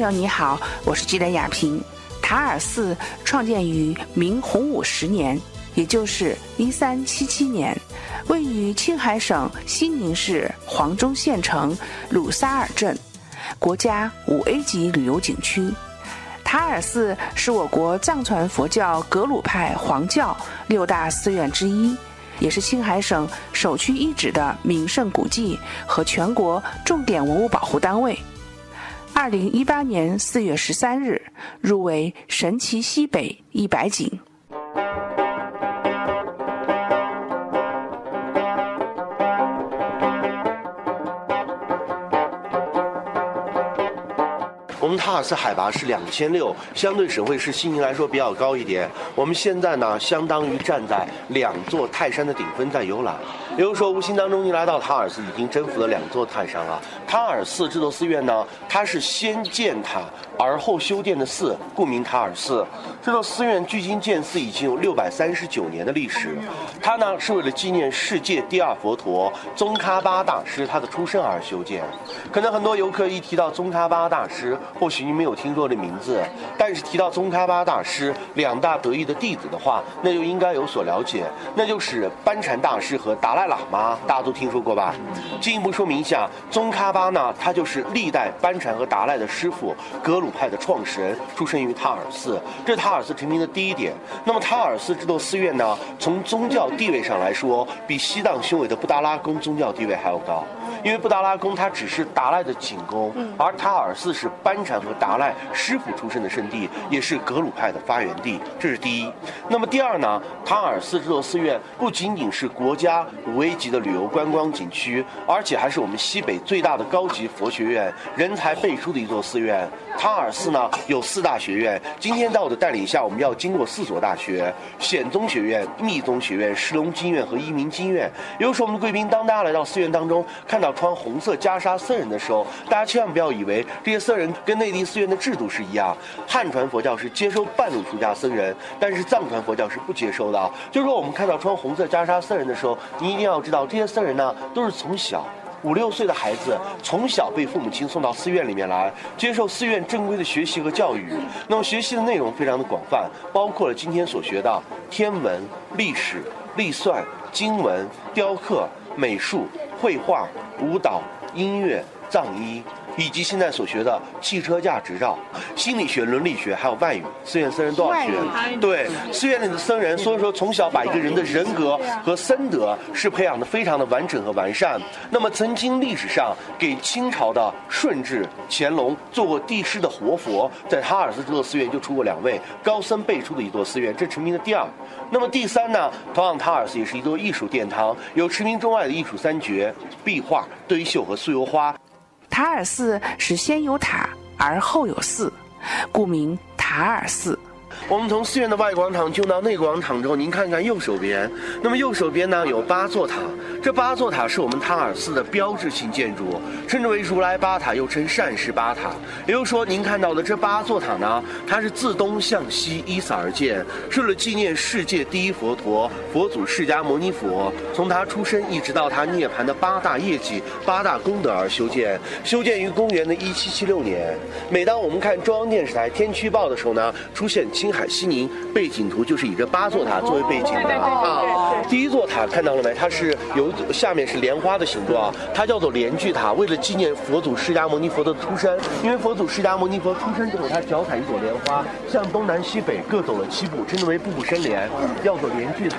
朋友你好，我是记者雅萍。塔尔寺创建于明洪武十年，也就是一三七七年，位于青海省西宁市黄忠县城鲁萨尔镇，国家五 A 级旅游景区。塔尔寺是我国藏传佛教格鲁派黄教六大寺院之一。也是青海省首屈一指的名胜古迹和全国重点文物保护单位。二零一八年四月十三日，入围神奇西北一百景。我们塔尔寺海拔是两千六，相对省会市西宁来说比较高一点。我们现在呢，相当于站在两座泰山的顶峰在游览。比如说，无形当中您来到塔尔寺，已经征服了两座泰山了。塔尔寺这座寺院呢，它是先建塔而后修建的寺，故名塔尔寺。这座寺院距今建寺已经有六百三十九年的历史。它呢是为了纪念世界第二佛陀宗喀巴大师他的出生而修建。可能很多游客一提到宗喀巴大师，或许您没有听说这名字，但是提到宗喀巴大师两大得意的弟子的话，那就应该有所了解，那就是班禅大师和达赖喇嘛，大家都听说过吧？进一步说明一下，宗喀巴呢，他就是历代班禅和达赖的师傅，格鲁派的创始人，出生于塔尔寺，这是塔尔寺成名的第一点。那么塔尔寺这座寺院呢，从宗教地位上来说，比西藏雄伟的布达拉宫宗教地位还要高。因为布达拉宫它只是达赖的寝宫，而塔尔寺是班禅和达赖师傅出身的圣地，也是格鲁派的发源地，这是第一。那么第二呢？塔尔寺这座寺院不仅仅是国家五 A 级的旅游观光景区，而且还是我们西北最大的高级佛学院，人才辈出的一座寺院。塔尔寺呢有四大学院，今天在我的带领下，我们要经过四所大学：显宗学院、密宗学院、石龙经院和一鸣经院。也就是，我们的贵宾，当大家来到寺院当中，看到穿红色袈裟僧人的时候，大家千万不要以为这些僧人跟内地寺院的制度是一样。汉传佛教是接收半路出家僧人，但是藏传佛教是不接收的。就是说，我们看到穿红色袈裟僧人的时候，你定要知道，这些僧人呢都是从小五六岁的孩子，从小被父母亲送到寺院里面来，接受寺院正规的学习和教育。那么学习的内容非常的广泛，包括了今天所学的天文、历史、历算、经文、雕刻、美术、绘画。舞蹈、音乐、藏医，以及现在所学的汽车驾执照、心理学、伦理学，还有外语，寺院僧人都要学。对，寺院里的僧人，所以说从小把一个人的人格和僧德是培养的非常的完整和完善。那么曾经历史上给清朝的顺治、乾隆做过帝师的活佛，在塔尔寺这座寺院就出过两位高僧辈出的一座寺院，这成名的第二。那么第三呢？同样，塔尔寺也是一座艺术殿堂，有驰名中外的艺术三绝：壁画、堆绣和酥油花。塔尔寺是先有塔而后有寺，故名塔尔寺。我们从寺院的外广场进到内广场之后，您看看右手边，那么右手边呢有八座塔，这八座塔是我们塔尔寺的标志性建筑，称之为如来八塔，又称善事八塔。也就是说，您看到的这八座塔呢，它是自东向西依次而建，是为了纪念世界第一佛陀佛祖释迦牟尼佛，从他出生一直到他涅槃的八大业绩、八大功德而修建。修建于公元的一七七六年。每当我们看中央电视台《天气预报》的时候呢，出现青海。西宁背景图就是以这八座塔作为背景的啊。第一座塔看到了没？它是由有下面是莲花的形状，它叫做莲聚塔，为了纪念佛祖释迦牟尼佛的出生。因为佛祖释迦牟尼佛出生之后，他脚踩一朵莲花，向东南西北各走了七步，称之为步步生莲，叫做莲聚塔。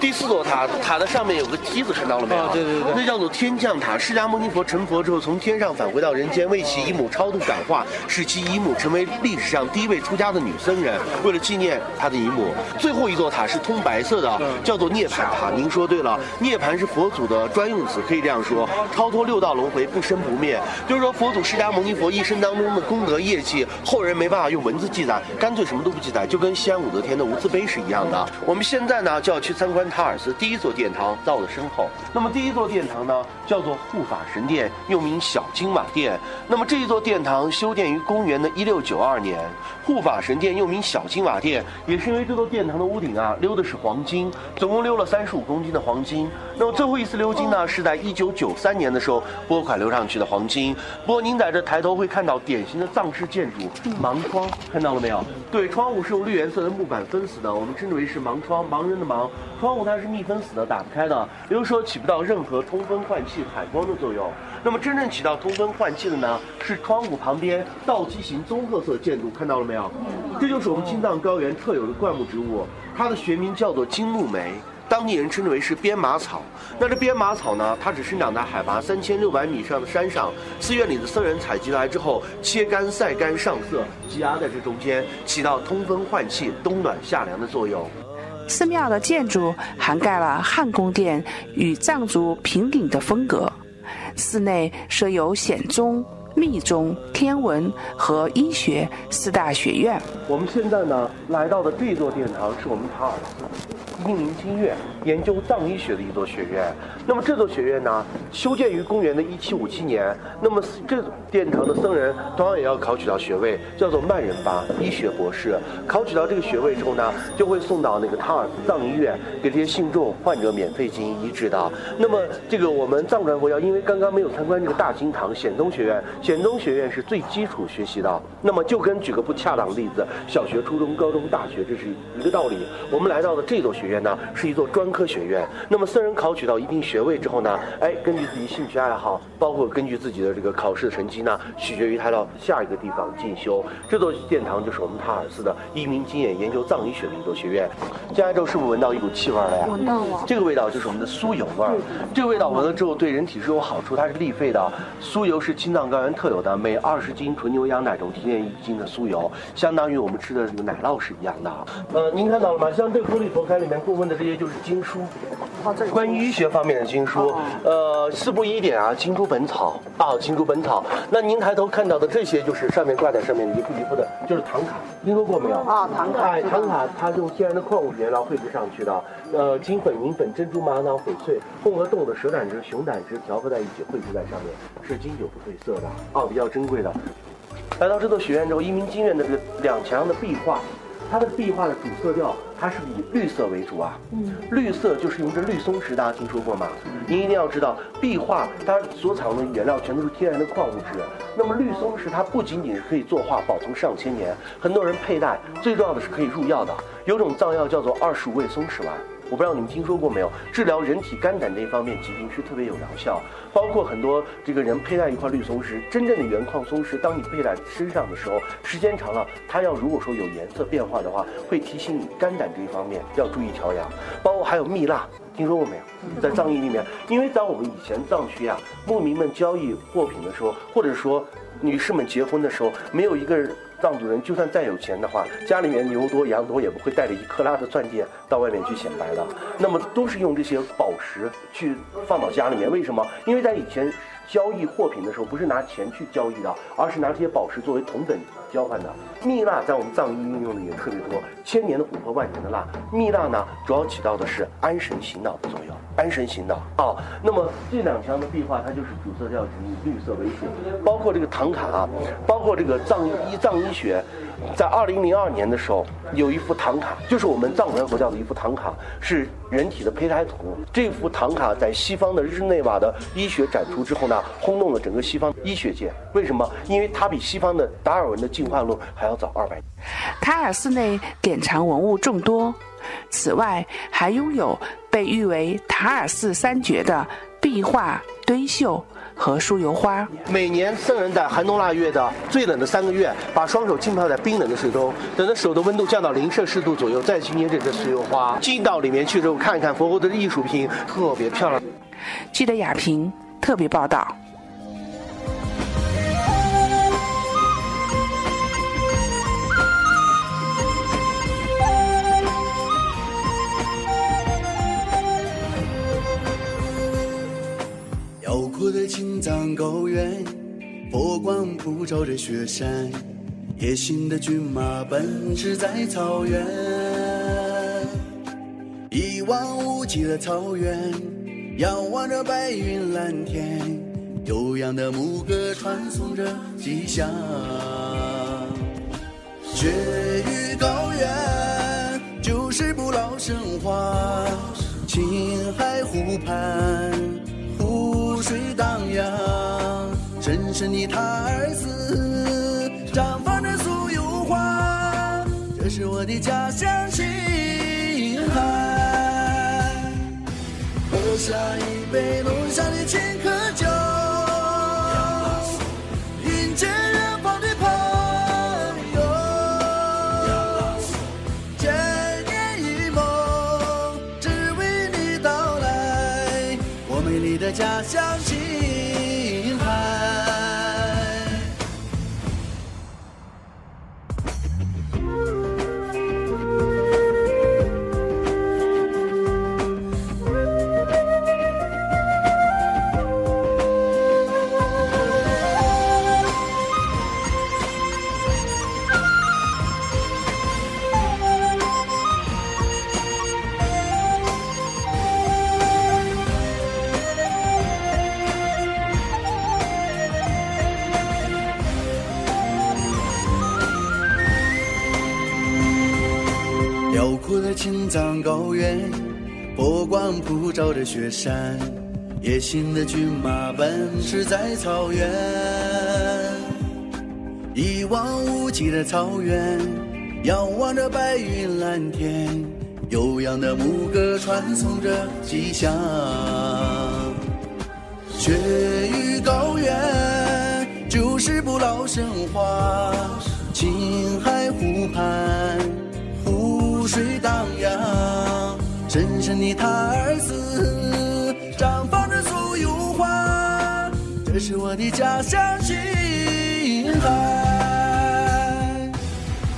第四座塔，塔的上面有个梯子，看到了没有？对对对，那叫做天降塔。释迦牟尼佛成佛之后，从天上返回到人间，为其姨母超度感化，使其姨母成为历史上第一位出家的女僧人。为了纪念他的姨母，最后一座塔是通白色的，叫做涅槃塔。您说对了，涅槃是佛祖的专用词，可以这样说：超脱六道轮回，不生不灭。就是说，佛祖释迦牟尼佛一生当中的功德业绩，后人没办法用文字记载，干脆什么都不记载，就跟西安武则天的无字碑是一样的。我们现在呢，就要去参观塔尔寺第一座殿堂，在我的身后。那么第一座殿堂呢，叫做护法神殿，又名小金瓦殿。那么这一座殿堂修建于公元的一六九二年，护法神殿又名小金瓦。殿，也是因为这座殿堂的屋顶啊鎏的是黄金，总共鎏了三十五公斤的黄金。那么最后一次鎏金呢，是在一九九三年的时候拨款流上去的黄金。不过您在这抬头会看到典型的藏式建筑盲窗，看到了没有？对，窗户是用绿颜色的木板封死的，我们称之为是盲窗，盲人的盲。窗户它是密封死的，打不开的，也就是说起不到任何通风换气、采光的作用。那么真正起到通风换气的呢，是窗户旁边倒梯形棕褐色建筑，看到了没有？这就是我们青藏高原特有的灌木植物，它的学名叫做金木梅，当地人称之为是编马草。那这编马草呢，它只生长在海拔三千六百米以上的山上，寺院里的僧人采集来之后，切干晒干上色，积压在这中间，起到通风换气、冬暖夏凉的作用。寺庙的建筑涵盖了汉宫殿与藏族平顶的风格。寺内设有显宗、密宗、天文和医学四大学院。我们现在呢来到的这座殿堂是我们塔尔寺一鸣金院研究藏医学的一座学院。那么这座学院呢修建于公元的一七五七年。那么这殿堂的僧人同样也要考取到学位，叫做曼仁巴医学博士。考取到这个学位之后呢，就会送到那个塔尔藏医院给这些信众患者免费进行医治的。那么这个我们藏传佛教因为刚刚没有参观这个大经堂显宗学院，显宗学院是最基础学习的。那么就跟举个不恰当的例子，小学、初中、高中、大学，这是一个道理。我们来到了这座学院呢，是一座专科学院。那么僧人考取到一定学位之后呢，哎，根据自己兴趣爱好，包括根据自己的这个考试的成绩呢，取决于他到下一个地方进修。这座殿堂就是我们塔尔寺的一鸣经验研究藏医学的一座学院。进来之后是不是闻到一股气味了呀？闻到了。这个味道就是我们的酥油味儿。这个味道闻了之后对人体是有好处，它是利肺的。酥油是青藏高原特有的，每二十斤纯牛羊奶中提炼一斤的酥油，相当于我们吃的这个奶酪是一样的。呃，您看到了吗？像这个玻璃佛龛里面供奉的这些就是经书，关于医学方面的经书。呃，四部医典啊，经书本草啊，经书本草。那您抬头看到的这些就是上面挂在上面一副一副的，就是唐卡，听说过没有？啊，唐卡。哎，唐卡它是用天然的矿物质原料绘制上去的。呃，金粉、银粉、珍珠、玛瑙、翡翠混合动物的蛇胆汁、熊胆汁调和在一起绘制在上面，是经久不褪色的啊，比较珍贵的。来到这座学院之后，一鸣金院的这个两墙的壁画，它的壁画的主色调，它是以绿色为主啊。嗯，绿色就是用这绿松石，大家听说过吗？您一定要知道，壁画它所采用的原料全都是天然的矿物质。那么绿松石它不仅仅是可以作画，保存上千年，很多人佩戴，最重要的是可以入药的。有种藏药叫做二十五味松石丸。我不知道你们听说过没有？治疗人体肝胆这一方面疾病是特别有疗效，包括很多这个人佩戴一块绿松石，真正的原矿松石，当你佩戴身上的时候，时间长了，它要如果说有颜色变化的话，会提醒你肝胆这一方面要注意调养。包括还有蜜蜡，听说过没有？在藏医里面，因为在我们以前藏区啊，牧民们交易货品的时候，或者说女士们结婚的时候，没有一个。藏族人就算再有钱的话，家里面牛多羊多也不会带着一克拉的钻戒到外面去显摆的。那么都是用这些宝石去放到家里面。为什么？因为在以前交易货品的时候，不是拿钱去交易的，而是拿这些宝石作为同等交换的。蜜蜡在我们藏医运用的也特别多，千年的琥珀，万年的蜡。蜜蜡呢，主要起到的是安神醒脑的作用。安神型的啊，那么这两墙的壁画，它就是主色调以绿色为主，包括这个唐卡啊，包括这个藏医藏医学，在二零零二年的时候，有一幅唐卡，就是我们藏传佛教的一幅唐卡，是人体的胚胎图。这幅唐卡在西方的日内瓦的医学展出之后呢，轰动了整个西方医学界。为什么？因为它比西方的达尔文的进化论还要早二百年。塔尔寺内典藏文物众多。此外，还拥有被誉为塔尔寺三绝的壁画、堆绣和酥油花。每年僧人在寒冬腊月的最冷的三个月，把双手浸泡在冰冷的水中，等到手的温度降到零摄氏度左右，再去捏这只酥油花。进到里面去之后，看一看佛后的艺术品，特别漂亮。记得雅萍特别报道。的青藏高原，佛光普照着雪山，野性的骏马奔驰在草原，一望无际的草原，仰望着白云蓝天，悠扬的牧歌传颂着吉祥，雪域高原。就是不老神话，青海湖畔，水荡漾，深深的塔尔寺，绽放着酥油花，这是我的家乡青海。喝下一杯浓香的青稞酒，相信。辽阔的青藏高原，波光普照着雪山，野性的骏马奔驰在草原。一望无际的草原，仰望着白云蓝天，悠扬的牧歌传颂着吉祥。雪域高原就是不老神话，我的家乡青海。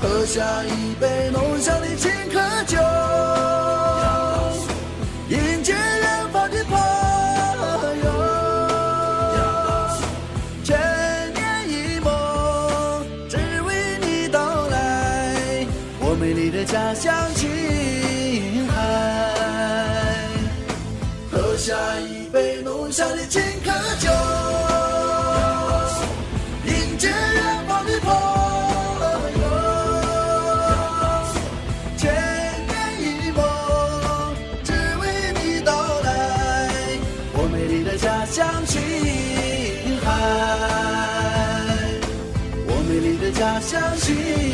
喝下一杯浓香的青稞酒，迎接远方的朋友。千年一梦，只为你到来，我美丽的家乡青海。喝下一杯浓香的青家乡青海。